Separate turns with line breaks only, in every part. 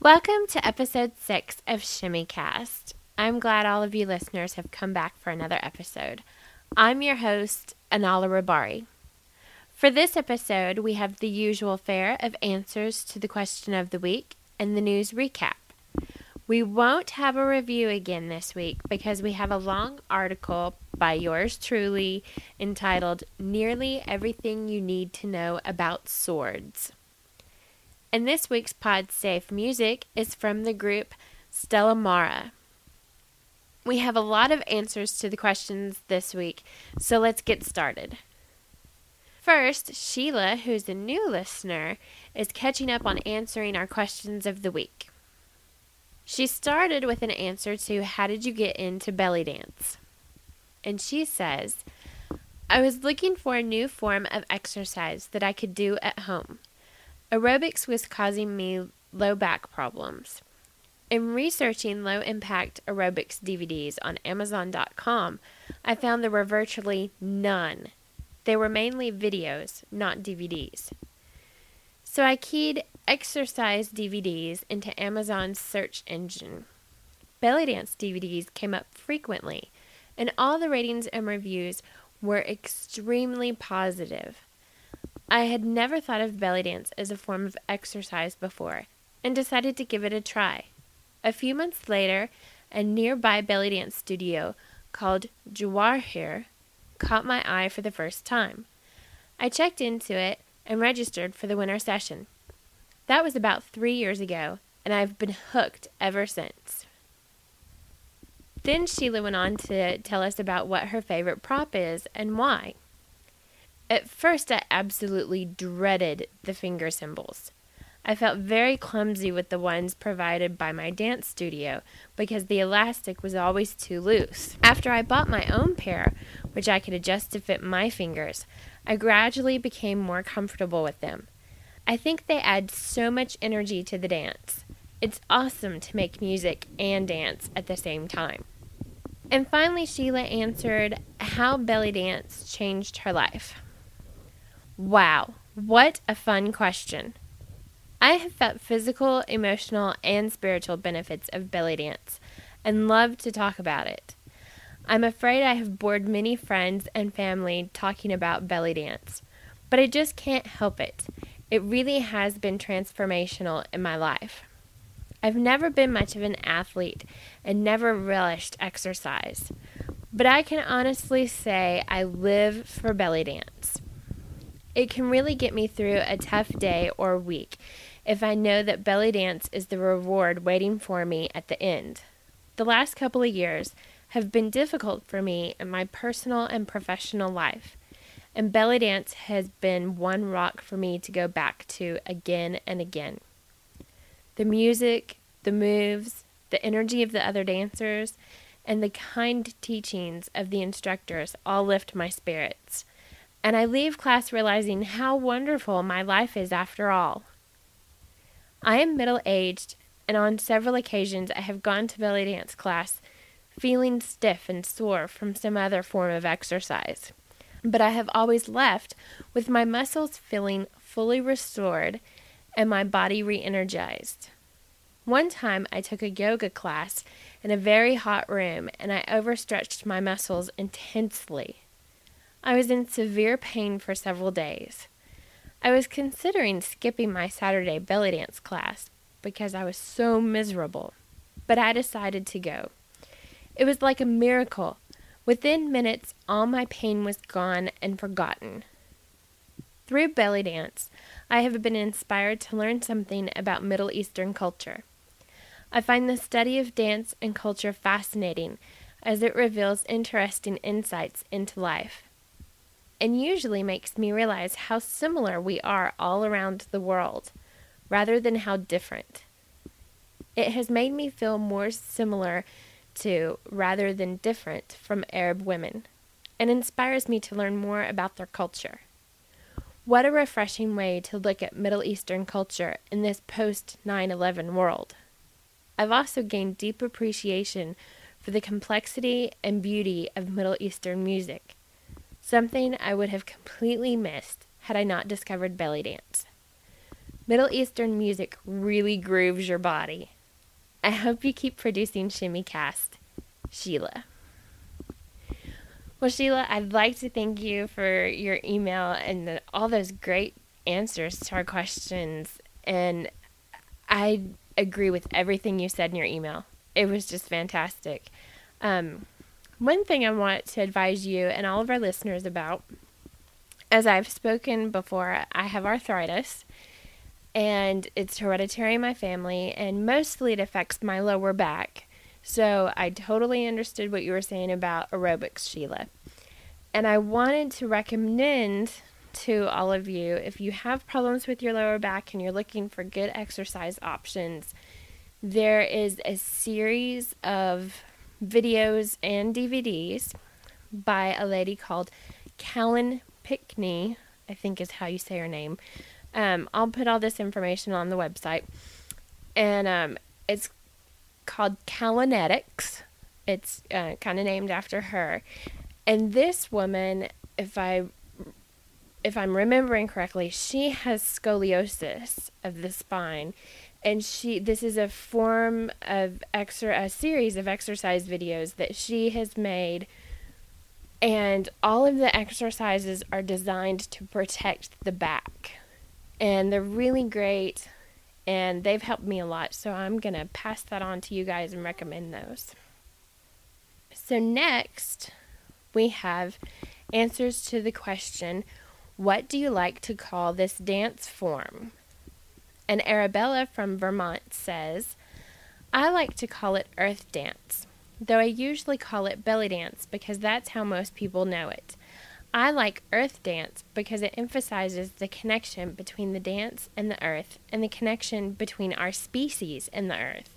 Welcome to episode six of Shimmycast. I'm glad all of you listeners have come back for another episode. I'm your host, Anala Rabari. For this episode, we have the usual fare of answers to the question of the week and the news recap. We won't have a review again this week because we have a long article by yours truly entitled Nearly Everything You Need to Know About Swords. And this week's Pod Safe music is from the group Stella Mara. We have a lot of answers to the questions this week, so let's get started. First, Sheila, who's a new listener, is catching up on answering our questions of the week. She started with an answer to How did you get into belly dance? And she says, I was looking for a new form of exercise that I could do at home. Aerobics was causing me low back problems. In researching low impact aerobics DVDs on Amazon.com, I found there were virtually none. They were mainly videos, not DVDs. So I keyed exercise DVDs into Amazon's search engine. Belly dance DVDs came up frequently, and all the ratings and reviews were extremely positive. I had never thought of belly dance as a form of exercise before and decided to give it a try. A few months later, a nearby belly dance studio called Jawahir caught my eye for the first time. I checked into it and registered for the winter session. That was about three years ago, and I've been hooked ever since. Then Sheila went on to tell us about what her favorite prop is and why. At first, I absolutely dreaded the finger cymbals. I felt very clumsy with the ones provided by my dance studio because the elastic was always too loose. After I bought my own pair, which I could adjust to fit my fingers, I gradually became more comfortable with them. I think they add so much energy to the dance. It's awesome to make music and dance at the same time. And finally, Sheila answered how belly dance changed her life. Wow, what a fun question. I have felt physical, emotional, and spiritual benefits of belly dance and love to talk about it. I'm afraid I have bored many friends and family talking about belly dance, but I just can't help it. It really has been transformational in my life. I've never been much of an athlete and never relished exercise, but I can honestly say I live for belly dance. It can really get me through a tough day or week if I know that belly dance is the reward waiting for me at the end. The last couple of years have been difficult for me in my personal and professional life, and belly dance has been one rock for me to go back to again and again. The music, the moves, the energy of the other dancers, and the kind teachings of the instructors all lift my spirits and I leave class realizing how wonderful my life is after all. I am middle aged, and on several occasions I have gone to belly dance class feeling stiff and sore from some other form of exercise. But I have always left with my muscles feeling fully restored and my body re energized. One time I took a yoga class in a very hot room and I overstretched my muscles intensely. I was in severe pain for several days. I was considering skipping my Saturday belly dance class because I was so miserable, but I decided to go. It was like a miracle. Within minutes, all my pain was gone and forgotten. Through belly dance, I have been inspired to learn something about Middle Eastern culture. I find the study of dance and culture fascinating as it reveals interesting insights into life and usually makes me realize how similar we are all around the world, rather than how different. It has made me feel more similar to, rather than different, from Arab women, and inspires me to learn more about their culture. What a refreshing way to look at Middle Eastern culture in this post 9 11 world. I've also gained deep appreciation for the complexity and beauty of Middle Eastern music something I would have completely missed had I not discovered belly dance. Middle Eastern music really grooves your body. I hope you keep producing Shimmy Cast. Sheila. Well, Sheila, I'd like to thank you for your email and the, all those great answers to our questions. And I agree with everything you said in your email. It was just fantastic. Um, one thing I want to advise you and all of our listeners about, as I've spoken before, I have arthritis and it's hereditary in my family, and mostly it affects my lower back. So I totally understood what you were saying about aerobics, Sheila. And I wanted to recommend to all of you if you have problems with your lower back and you're looking for good exercise options, there is a series of videos and DVDs by a lady called Callan Pinckney, I think is how you say her name. Um, I'll put all this information on the website. And um, it's called Callanetics. It's uh, kind of named after her. And this woman, if I if I'm remembering correctly, she has scoliosis of the spine, and she this is a form of exer a series of exercise videos that she has made, and all of the exercises are designed to protect the back, and they're really great, and they've helped me a lot. So I'm gonna pass that on to you guys and recommend those. So next, we have answers to the question what do you like to call this dance form? And Arabella from Vermont says, I like to call it earth dance, though I usually call it belly dance because that's how most people know it. I like earth dance because it emphasizes the connection between the dance and the earth and the connection between our species and the earth.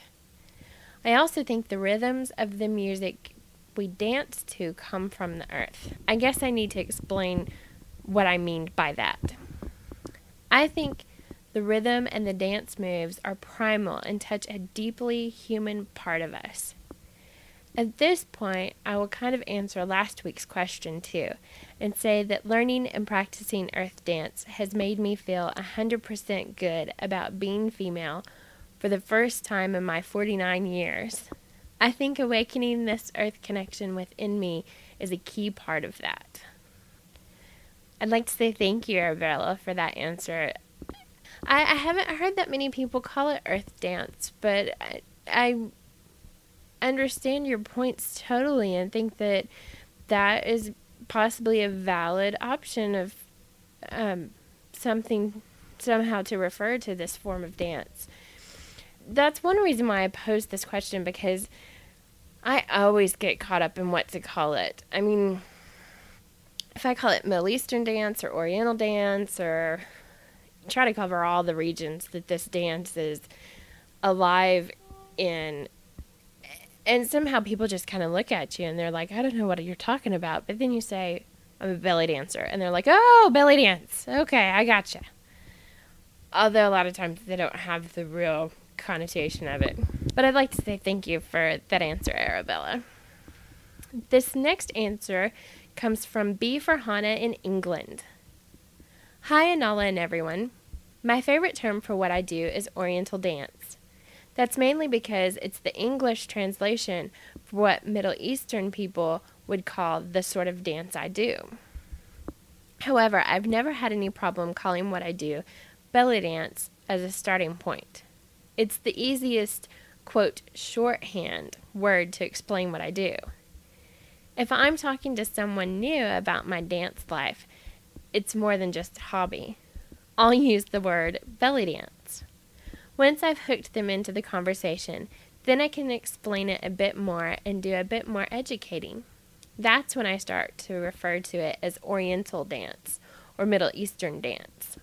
I also think the rhythms of the music we dance to come from the earth. I guess I need to explain what I mean by that. I think the rhythm and the dance moves are primal and touch a deeply human part of us. At this point, I will kind of answer last week's question too, and say that learning and practicing earth dance has made me feel 100% good about being female for the first time in my 49 years. I think awakening this earth connection within me is a key part of that. I'd like to say thank you, Arabella, for that answer. I, I haven't heard that many people call it Earth Dance, but I, I understand your points totally and think that that is possibly a valid option of um, something somehow to refer to this form of dance. That's one reason why I posed this question because I always get caught up in what to call it. I mean, if I call it Middle Eastern dance or Oriental dance or try to cover all the regions that this dance is alive in and somehow people just kind of look at you and they're like, I don't know what you're talking about. But then you say, I'm a belly dancer. And they're like, oh, belly dance. Okay, I gotcha. Although a lot of times they don't have the real connotation of it. But I'd like to say thank you for that answer, Arabella. This next answer comes from B Farhana in England. Hi, Anala and everyone. My favorite term for what I do is Oriental dance. That's mainly because it's the English translation for what Middle Eastern people would call the sort of dance I do. However, I've never had any problem calling what I do belly dance as a starting point. It's the easiest, quote, shorthand word to explain what I do. If I'm talking to someone new about my dance life, it's more than just a hobby. I'll use the word belly dance. Once I've hooked them into the conversation, then I can explain it a bit more and do a bit more educating. That's when I start to refer to it as Oriental dance or Middle Eastern dance.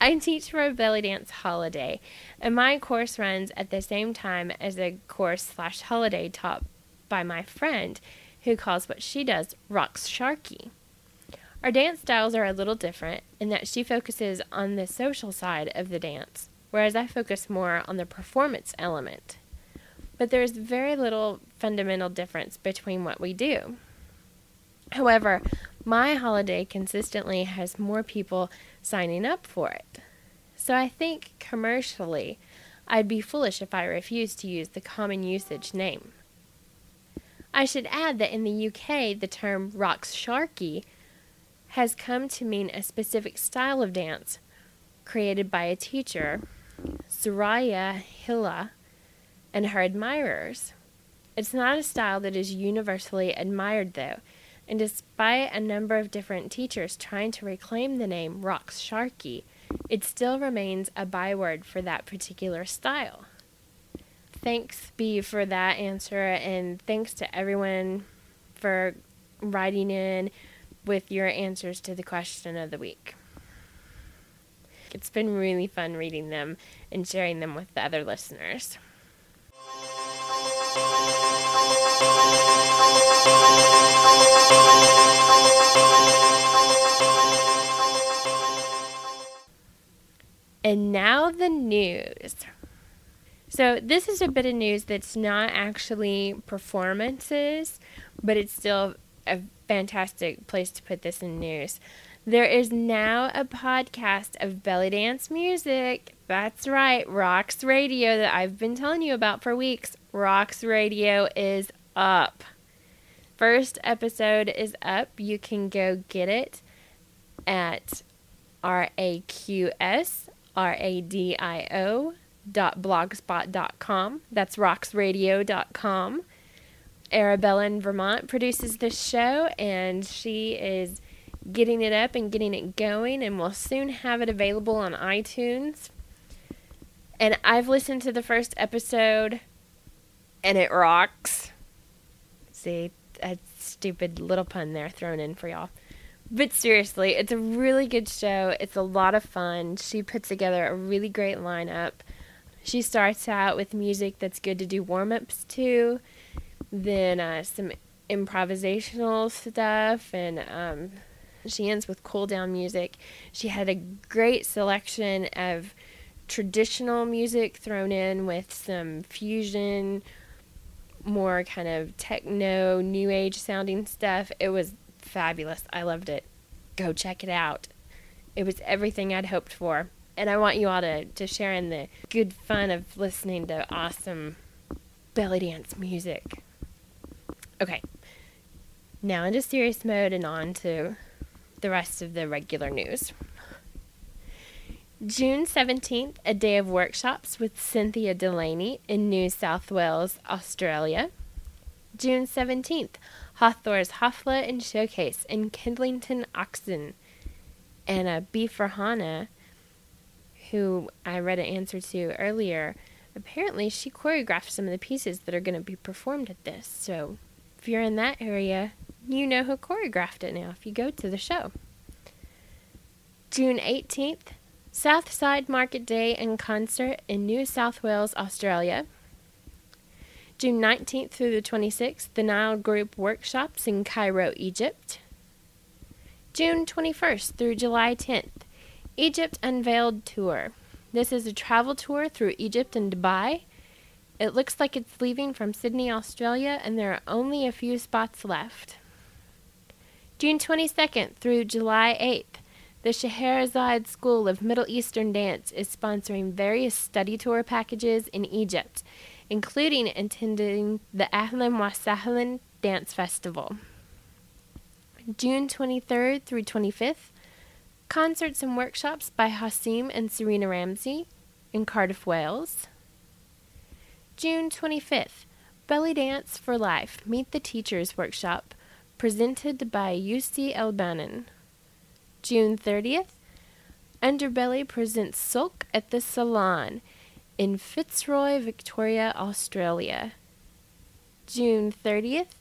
I teach for a belly dance holiday, and my course runs at the same time as a course slash holiday taught by my friend who calls what she does raqs sharqi. Our dance styles are a little different in that she focuses on the social side of the dance, whereas I focus more on the performance element. But there is very little fundamental difference between what we do. However, my holiday consistently has more people signing up for it. so I think commercially I'd be foolish if I refused to use the common usage name. I should add that in the UK, the term Raqs Sharqi has come to mean a specific style of dance created by a teacher, Suraya Hilal, and her admirers. It's not a style that is universally admired, though, and despite a number of different teachers trying to reclaim the name Raqs Sharqi, it still remains a byword for that particular style. Thanks, B, for that answer, and thanks to everyone for writing in with your answers to the question of the week. It's been really fun reading them and sharing them with the other listeners. And now the news. So, this is a bit of news that's not actually performances, but it's still a fantastic place to put this in news. There is now a podcast of belly dance music. That's right, Raqs Radio that I've been telling you about for weeks. Raqs Radio is up. First episode is up. You can go get it at R A Q S R A D I O dot blogspot.com. That's raqsradio.com. Arabella in Vermont produces this show, and she is getting it up and getting it going, and we'll soon have it available on iTunes. And I've listened to the first episode, and it rocks. See, a stupid little pun there thrown in for y'all. But seriously, it's a really good show. It's a lot of fun. She puts together a really great lineup. She starts out with music that's good to do warm ups to, then uh, some improvisational stuff, and um, she ends with cool down music. She had a great selection of traditional music thrown in with some fusion, more kind of techno, new age sounding stuff. It was fabulous. I loved it. Go check it out. It was everything I'd hoped for. And I want you all to, to share in the good fun of listening to awesome belly dance music. Okay. Now into serious mode and on to the rest of the regular news. June 17th, a day of workshops with Cynthia Delaney in New South Wales, Australia. June 17th, Hawthorne's Hafla and Showcase in Kidlington, Oxon. a B for Farhana, who I read an answer to earlier, apparently she choreographed some of the pieces that are going to be performed at this. So if you're in that area, you know who choreographed it now if you go to the show. June 18th, Southside Market Day and Concert in New South Wales, Australia. June 19th through the 26th, the Nile Group workshops in Cairo, Egypt. June 21st through July 10th, Egypt Unveiled Tour. This is a travel tour through Egypt and Dubai. It looks like it's leaving from Sydney, Australia, and there are only a few spots left. June 22nd through July 8th, the Scheherazade School of Middle Eastern Dance is sponsoring various study tour packages in Egypt, including attending the Ahlan wa Dance Festival. June 23rd through 25th, concerts and workshops by Hossam and Serena Ramzy in Cardiff, Wales. June 25th, Belly Dance for Life Meet the Teachers Workshop presented by UC Elbanon. June 30th, Underbelly presents Sulk at the Salon in Fitzroy, Victoria, Australia. June 30th,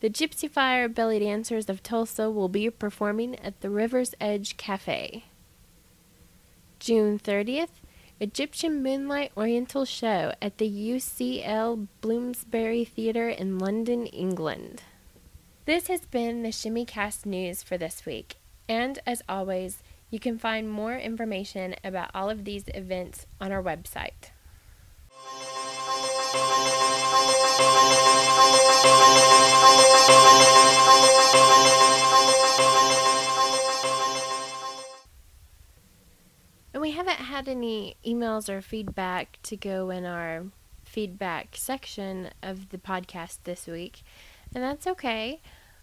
the Gypsy Fire Belly Dancers of Tulsa will be performing at the River's Edge Cafe. June 30th, Egyptian Moonlight Oriental Show at the UCL Bloomsbury Theatre in London, England. This has been the ShimmyCast news for this week, and as always, you can find more information about all of these events on our website. And we haven't had any emails or feedback to go in our feedback section of the podcast this week, and that's okay.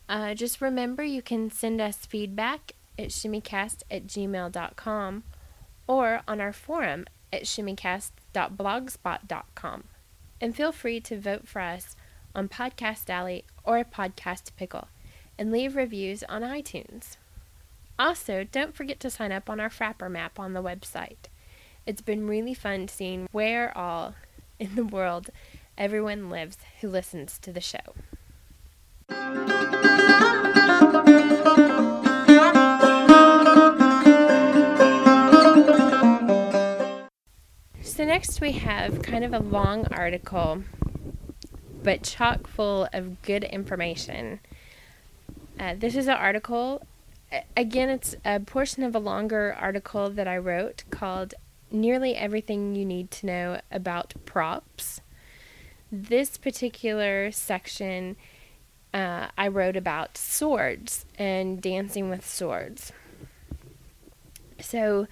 Uh, just remember you can send us feedback at shimmycast at gmail.com or on our forum at shimmycast.blogspot.com. And feel free to vote for us on Podcast Alley or Podcast Pickle and leave reviews on iTunes. Also, don't forget to sign up on our Frapper map on the website. It's been really fun seeing where all in the world everyone lives who listens to the show. So, next we have kind of a long article, but chock full of good information. Uh, this is an article, again, it's a portion of a longer article that I wrote called Nearly Everything You Need to Know About Props. This particular section uh, I wrote about swords and dancing with swords. So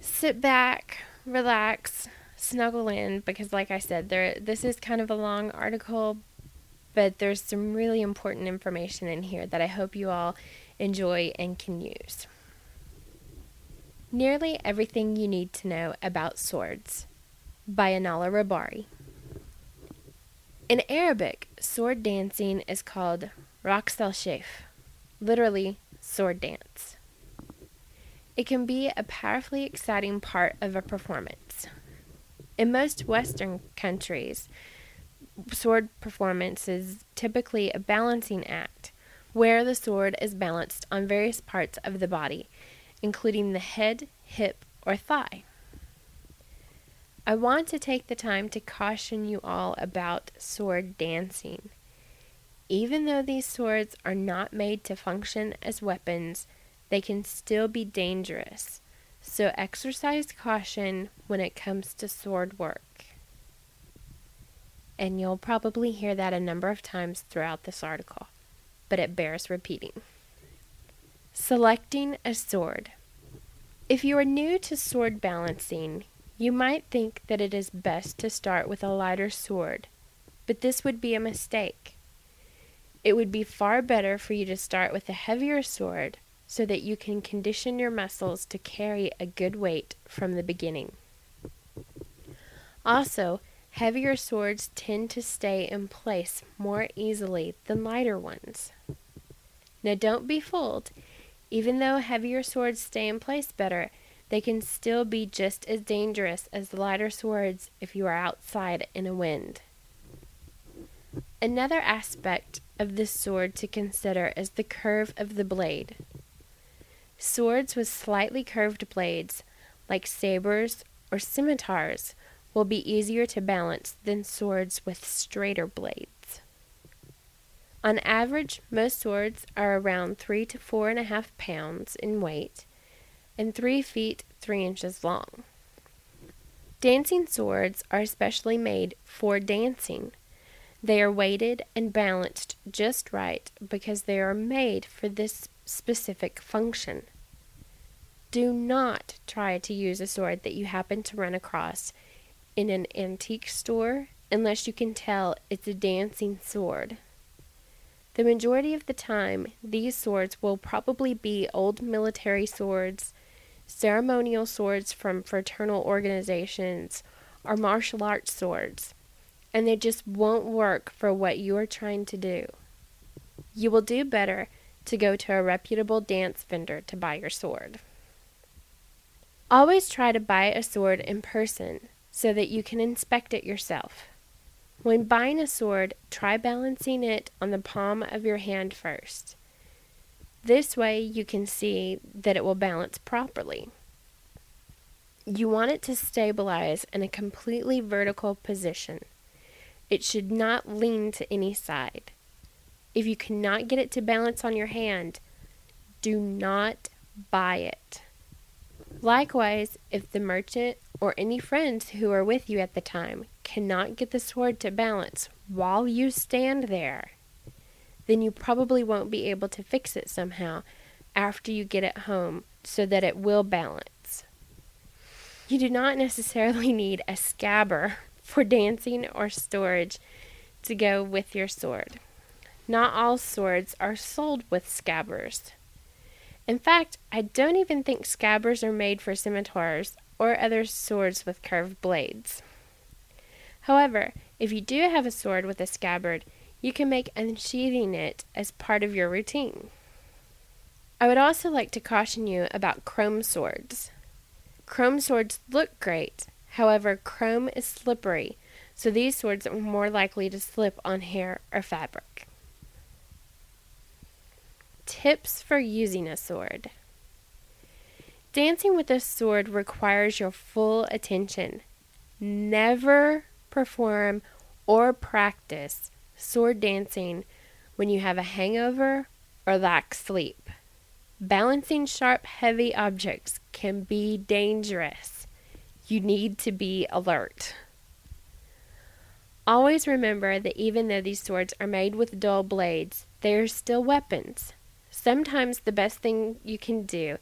sit back, relax, snuggle in because, like I said, there this is kind of a long article, but there's some really important information in here that I hope you all enjoy and can use. Nearly everything you need to know about swords by Anala Rabari. In Arabic, sword dancing is called Raqs al literally sword dance. It can be a powerfully exciting part of a performance. In most Western countries, sword performance is typically a balancing act where the sword is balanced on various parts of the body, including the head, hip, or thigh. I want to take the time to caution you all about sword dancing. Even though these swords are not made to function as weapons, they can still be dangerous. So exercise caution when it comes to sword work. And you'll probably hear that a number of times throughout this article, but it bears repeating. Selecting a sword. If you are new to sword balancing, you might think that it is best to start with a lighter sword, but this would be a mistake. It would be far better for you to start with a heavier sword so that you can condition your muscles to carry a good weight from the beginning. Also, heavier swords tend to stay in place more easily than lighter ones. Now, don't be fooled. Even though heavier swords stay in place better, they can still be just as dangerous as the lighter swords if you are outside in a wind. Another aspect of this sword to consider is the curve of the blade. Swords with slightly curved blades, like sabers or scimitars, will be easier to balance than swords with straighter blades. On average, most swords are around three to four and a half pounds in weight and 3 feet 3 inches long. Dancing swords are especially made for dancing. They are weighted and balanced just right because they are made for this specific function. Do not try to use a sword that you happen to run across in an antique store unless you can tell it's a dancing sword. The majority of the time, these swords will probably be old military swords ceremonial swords from fraternal organizations or martial arts swords, and they just won't work for what you are trying to do. You will do better to go to a reputable dance vendor to buy your sword. Always try to buy a sword in person so that you can inspect it yourself. When buying a sword, try balancing it on the palm of your hand first. This way you can see that it will balance properly. You want it to stabilize in a completely vertical position. It should not lean to any side. If you cannot get it to balance on your hand, do not buy it. Likewise, if the merchant or any friends who are with you at the time cannot get the sword to balance while you stand there, then you probably won't be able to fix it somehow after you get it home so that it will balance. You do not necessarily need a scabbard for dancing or storage to go with your sword. Not all swords are sold with scabbards. In fact, I don't even think scabbards are made for scimitars or other swords with curved blades. However, if you do have a sword with a scabbard, you can make unsheathing it as part of your routine. I would also like to caution you about chrome swords. Chrome swords look great, however, chrome is slippery, so these swords are more likely to slip on hair or fabric. Tips for using a sword Dancing with a sword requires your full attention. Never perform or practice sword dancing when you have a hangover or lack sleep. Balancing sharp, heavy objects can be dangerous. You need to be alert. Always remember that even though these swords are made with dull blades, they are still weapons. Sometimes the best thing you can do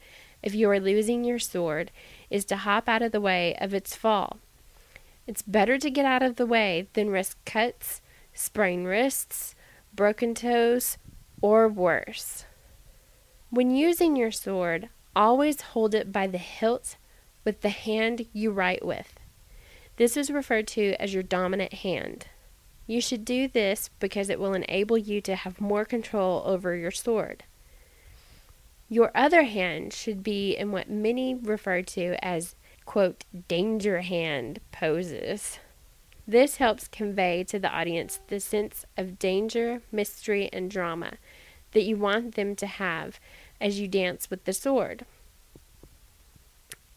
if you are losing your sword is to hop out of the way of its fall. It's better to get out of the way than risk cuts, sprained wrists, broken toes, or worse. When using your sword, always hold it by the hilt with the hand you write with. This is referred to as your dominant hand. You should do this because it will enable you to have more control over your sword. Your other hand should be in what many refer to as, quote, danger hand poses. This helps convey to the audience the sense of danger, mystery, and drama that you want them to have as you dance with the sword.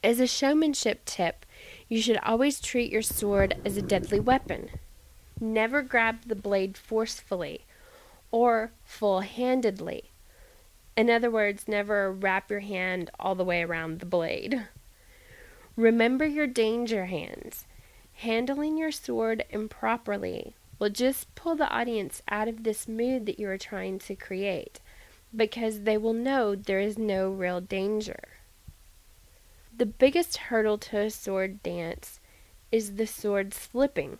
As a showmanship tip, you should always treat your sword as a deadly weapon. Never grab the blade forcefully or full handedly. In other words, never wrap your hand all the way around the blade. Remember your danger hands. Handling your sword improperly will just pull the audience out of this mood that you are trying to create because they will know there is no real danger. The biggest hurdle to a sword dance is the sword slipping.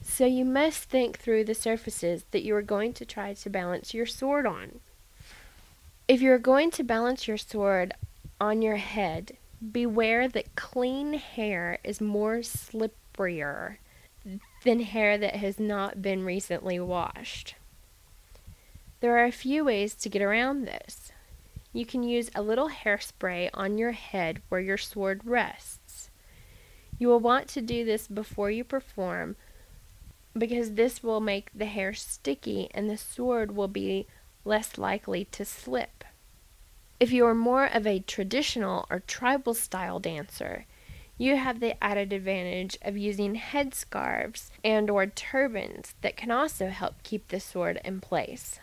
So you must think through the surfaces that you are going to try to balance your sword on. If you are going to balance your sword on your head, beware that clean hair is more slipperier than hair that has not been recently washed. There are a few ways to get around this. You can use a little hairspray on your head where your sword rests. You will want to do this before you perform because this will make the hair sticky and the sword will be less likely to slip. If you are more of a traditional or tribal style dancer, you have the added advantage of using headscarves and or turbans that can also help keep the sword in place.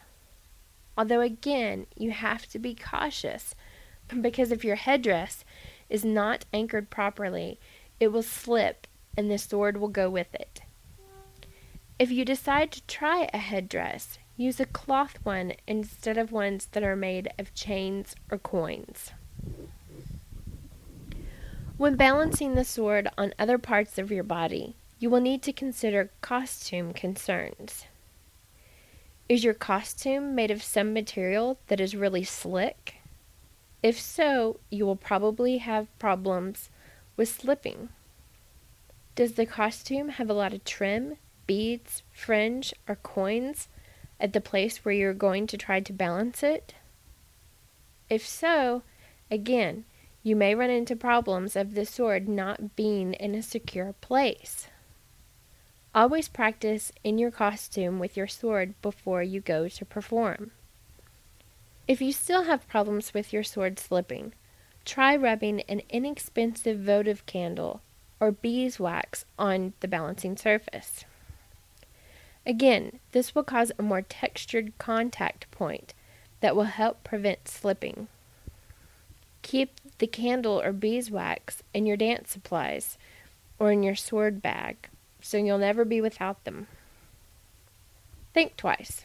Although again, you have to be cautious because if your headdress is not anchored properly, it will slip and the sword will go with it. If you decide to try a headdress, use a cloth one instead of ones that are made of chains or coins. When balancing the sword on other parts of your body, you will need to consider costume concerns. Is your costume made of some material that is really slick? If so, you will probably have problems with slipping. Does the costume have a lot of trim, beads, fringe, or coins at the place where you're going to try to balance it? If so, again, you may run into problems of the sword not being in a secure place. Always practice in your costume with your sword before you go to perform. If you still have problems with your sword slipping, try rubbing an inexpensive votive candle or beeswax on the balancing surface. Again, this will cause a more textured contact point that will help prevent slipping. Keep the candle or beeswax in your dance supplies or in your sword bag so you'll never be without them. Think twice,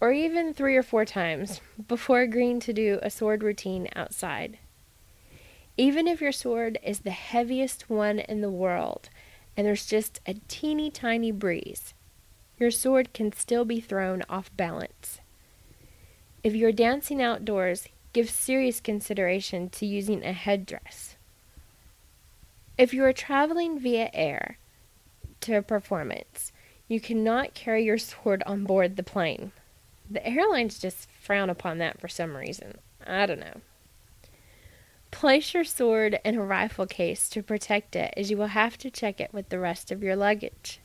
or even three or four times, before agreeing to do a sword routine outside. Even if your sword is the heaviest one in the world and there's just a teeny tiny breeze, your sword can still be thrown off balance. If you're dancing outdoors, give serious consideration to using a headdress. If you are traveling via air to a performance, you cannot carry your sword on board the plane. The airlines just frown upon that for some reason. I don't know. Place your sword in a rifle case to protect it, as you will have to check it with the rest of your luggage.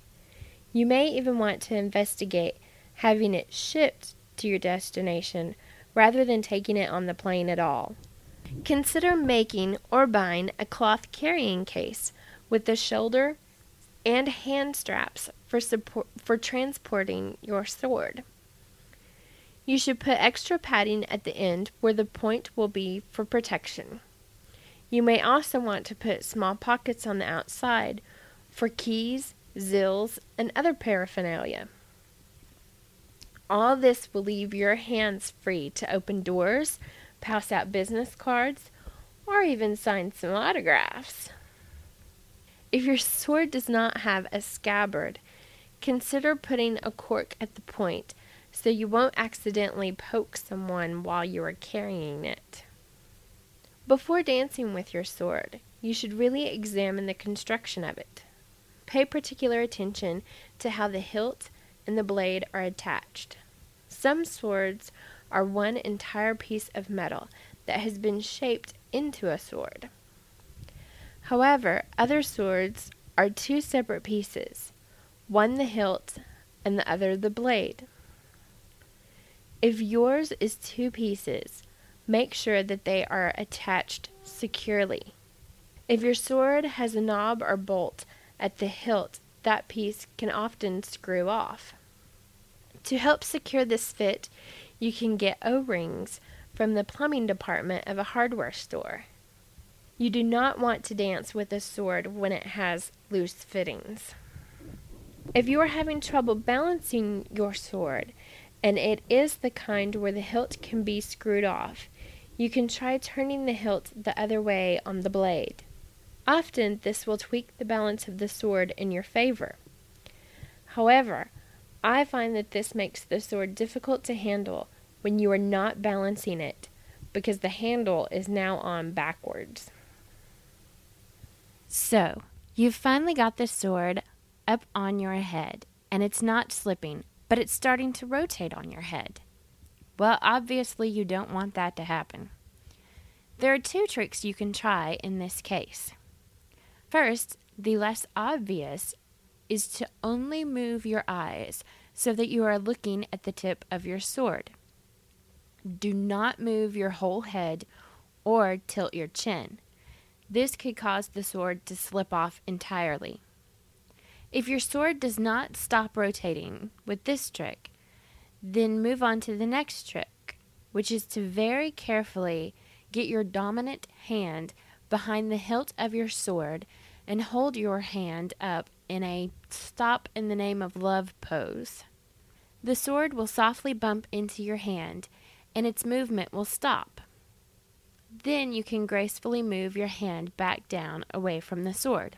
You may even want to investigate having it shipped to your destination rather than taking it on the plane at all. Consider making or buying a cloth carrying case with the shoulder and hand straps for support for transporting your sword. You should put extra padding at the end where the point will be for protection. You may also want to put small pockets on the outside for keys, zills, and other paraphernalia. All this will leave your hands free to open doors, pass out business cards, or even sign some autographs. If your sword does not have a scabbard, consider putting a cork at the point so you won't accidentally poke someone while you are carrying it. Before dancing with your sword, you should really examine the construction of it. Pay particular attention to how the hilt and the blade are attached. Some swords are one entire piece of metal that has been shaped into a sword. However, other swords are two separate pieces, one the hilt and the other the blade. If yours is two pieces, make sure that they are attached securely. If your sword has a knob or bolt at the hilt, that piece can often screw off. To help secure this fit, you can get O rings from the plumbing department of a hardware store. You do not want to dance with a sword when it has loose fittings. If you are having trouble balancing your sword, and it is the kind where the hilt can be screwed off, you can try turning the hilt the other way on the blade. Often this will tweak the balance of the sword in your favor. However, I find that this makes the sword difficult to handle when you are not balancing it because the handle is now on backwards. So, you've finally got the sword up on your head, and it's not slipping, but it's starting to rotate on your head. Well, obviously, you don't want that to happen. There are two tricks you can try in this case. First, the less obvious is to only move your eyes so that you are looking at the tip of your sword. Do not move your whole head or tilt your chin. This could cause the sword to slip off entirely. If your sword does not stop rotating with this trick, then move on to the next trick, which is to very carefully get your dominant hand behind the hilt of your sword and hold your hand up in a stop in the name of love pose. The sword will softly bump into your hand and its movement will stop. Then you can gracefully move your hand back down away from the sword.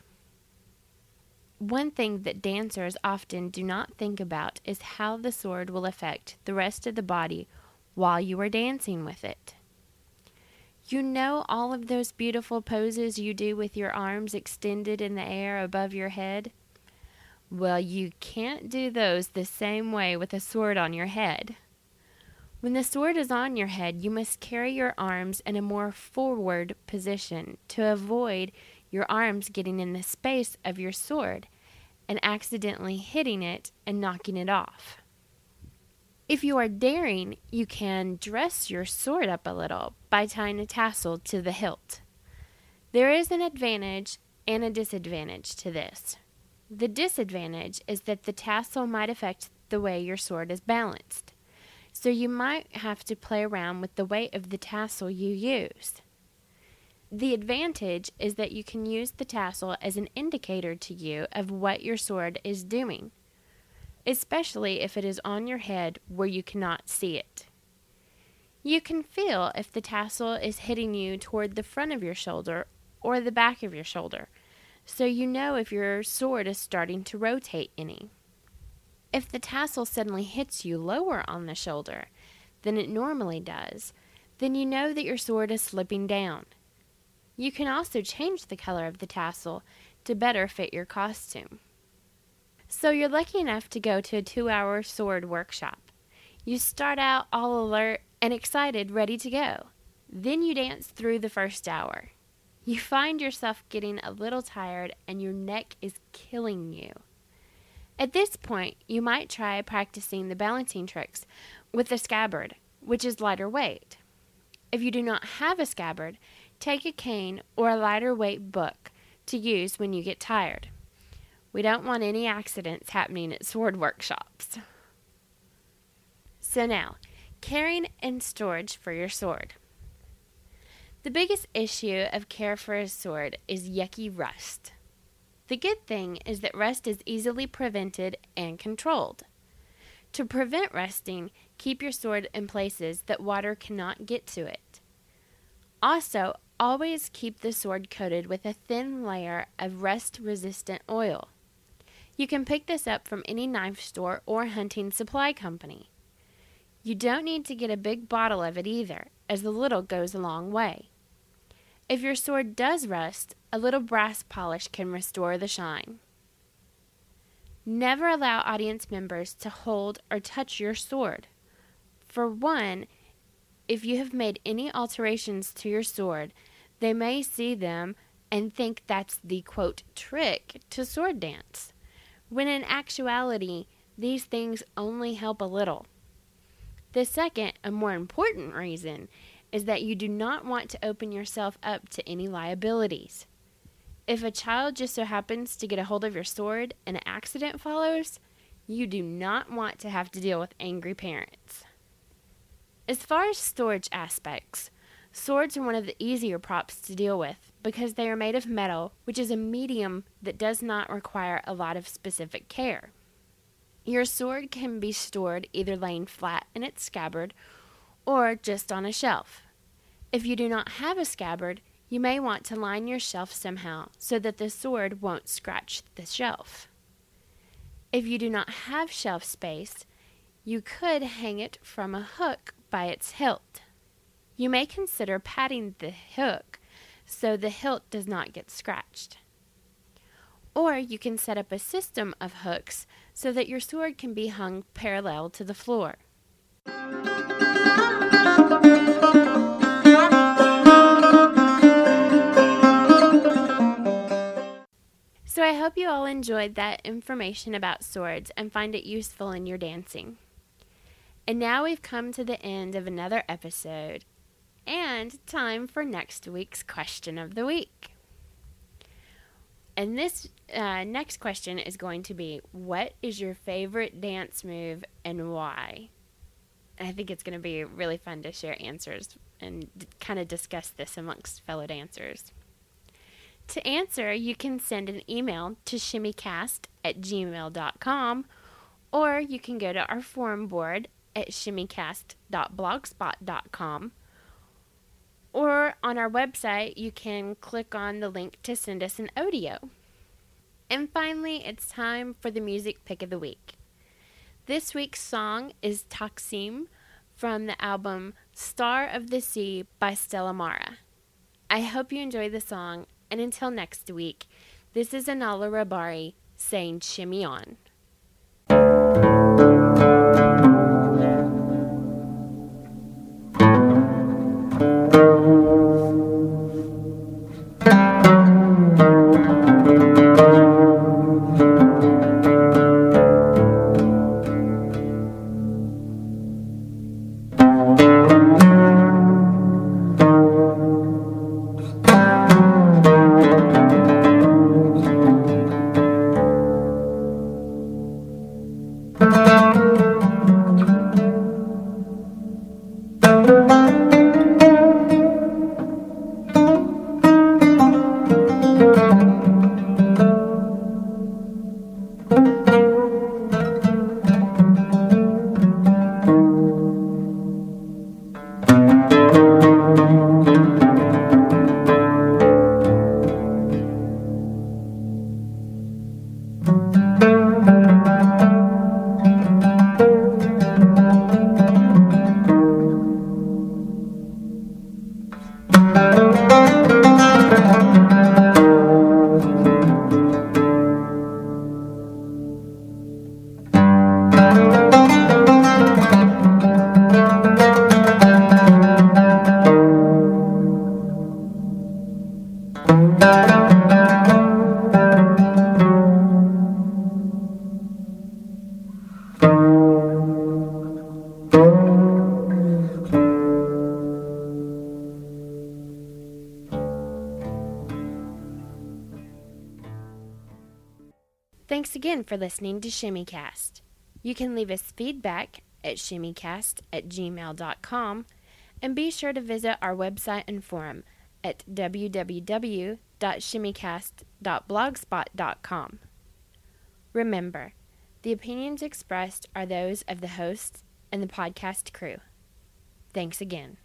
One thing that dancers often do not think about is how the sword will affect the rest of the body while you are dancing with it. You know all of those beautiful poses you do with your arms extended in the air above your head? Well, you can't do those the same way with a sword on your head. When the sword is on your head, you must carry your arms in a more forward position to avoid your arms getting in the space of your sword and accidentally hitting it and knocking it off. If you are daring, you can dress your sword up a little by tying a tassel to the hilt. There is an advantage and a disadvantage to this. The disadvantage is that the tassel might affect the way your sword is balanced so you might have to play around with the weight of the tassel you use. The advantage is that you can use the tassel as an indicator to you of what your sword is doing, especially if it is on your head where you cannot see it. You can feel if the tassel is hitting you toward the front of your shoulder or the back of your shoulder, so you know if your sword is starting to rotate any. If the tassel suddenly hits you lower on the shoulder than it normally does, then you know that your sword is slipping down. You can also change the color of the tassel to better fit your costume. So you're lucky enough to go to a two hour sword workshop. You start out all alert and excited, ready to go. Then you dance through the first hour. You find yourself getting a little tired and your neck is killing you. At this point, you might try practicing the balancing tricks with a scabbard, which is lighter weight. If you do not have a scabbard, take a cane or a lighter weight book to use when you get tired. We don't want any accidents happening at sword workshops. So now, caring and storage for your sword. The biggest issue of care for a sword is yucky rust. The good thing is that rust is easily prevented and controlled. To prevent rusting, keep your sword in places that water cannot get to it. Also, always keep the sword coated with a thin layer of rust resistant oil. You can pick this up from any knife store or hunting supply company. You don't need to get a big bottle of it either, as the little goes a long way. If your sword does rust, a little brass polish can restore the shine. Never allow audience members to hold or touch your sword. For one, if you have made any alterations to your sword, they may see them and think that's the quote trick to sword dance when in actuality, these things only help a little. The second, a more important reason, is that you do not want to open yourself up to any liabilities. If a child just so happens to get a hold of your sword and an accident follows, you do not want to have to deal with angry parents. As far as storage aspects, swords are one of the easier props to deal with because they are made of metal, which is a medium that does not require a lot of specific care. Your sword can be stored either laying flat in its scabbard or just on a shelf. If you do not have a scabbard, you may want to line your shelf somehow so that the sword won't scratch the shelf. If you do not have shelf space, you could hang it from a hook by its hilt. You may consider padding the hook so the hilt does not get scratched. Or you can set up a system of hooks so that your sword can be hung parallel to the floor. So I hope you all enjoyed that information about swords and find it useful in your dancing. And now we've come to the end of another episode and time for next week's question of the week. And this uh, next question is going to be What is your favorite dance move and why? I think it's going to be really fun to share answers and d- kind of discuss this amongst fellow dancers. To answer, you can send an email to shimmycast at gmail.com or you can go to our forum board at shimmycast.blogspot.com or on our website, you can click on the link to send us an audio. And finally, it's time for the music pick of the week. This week's song is Taksim from the album Star of the Sea by Stellamara. I hope you enjoy the song, and until next week, this is Anala Rabari saying shimmy on. For listening to ShimmyCast. You can leave us feedback at shimmycast at gmail.com and be sure to visit our website and forum at www.shimmycast.blogspot.com. Remember, the opinions expressed are those of the hosts and the podcast crew. Thanks again.